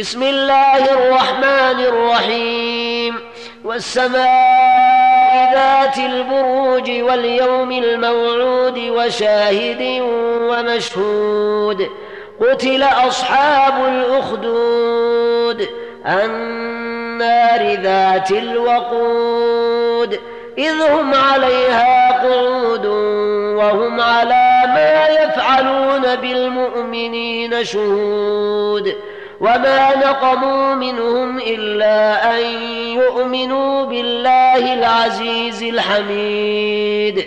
بسم الله الرحمن الرحيم. والسماء ذات البروج واليوم الموعود وشاهد ومشهود. قتل أصحاب الأخدود. النار ذات الوقود. إذ هم عليها قعود وهم على ما يفعلون بالمؤمنين شهود. وما نقموا منهم إلا أن يؤمنوا بالله العزيز الحميد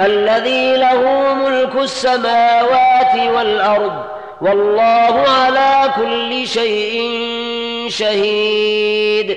الذي له ملك السماوات والأرض والله على كل شيء شهيد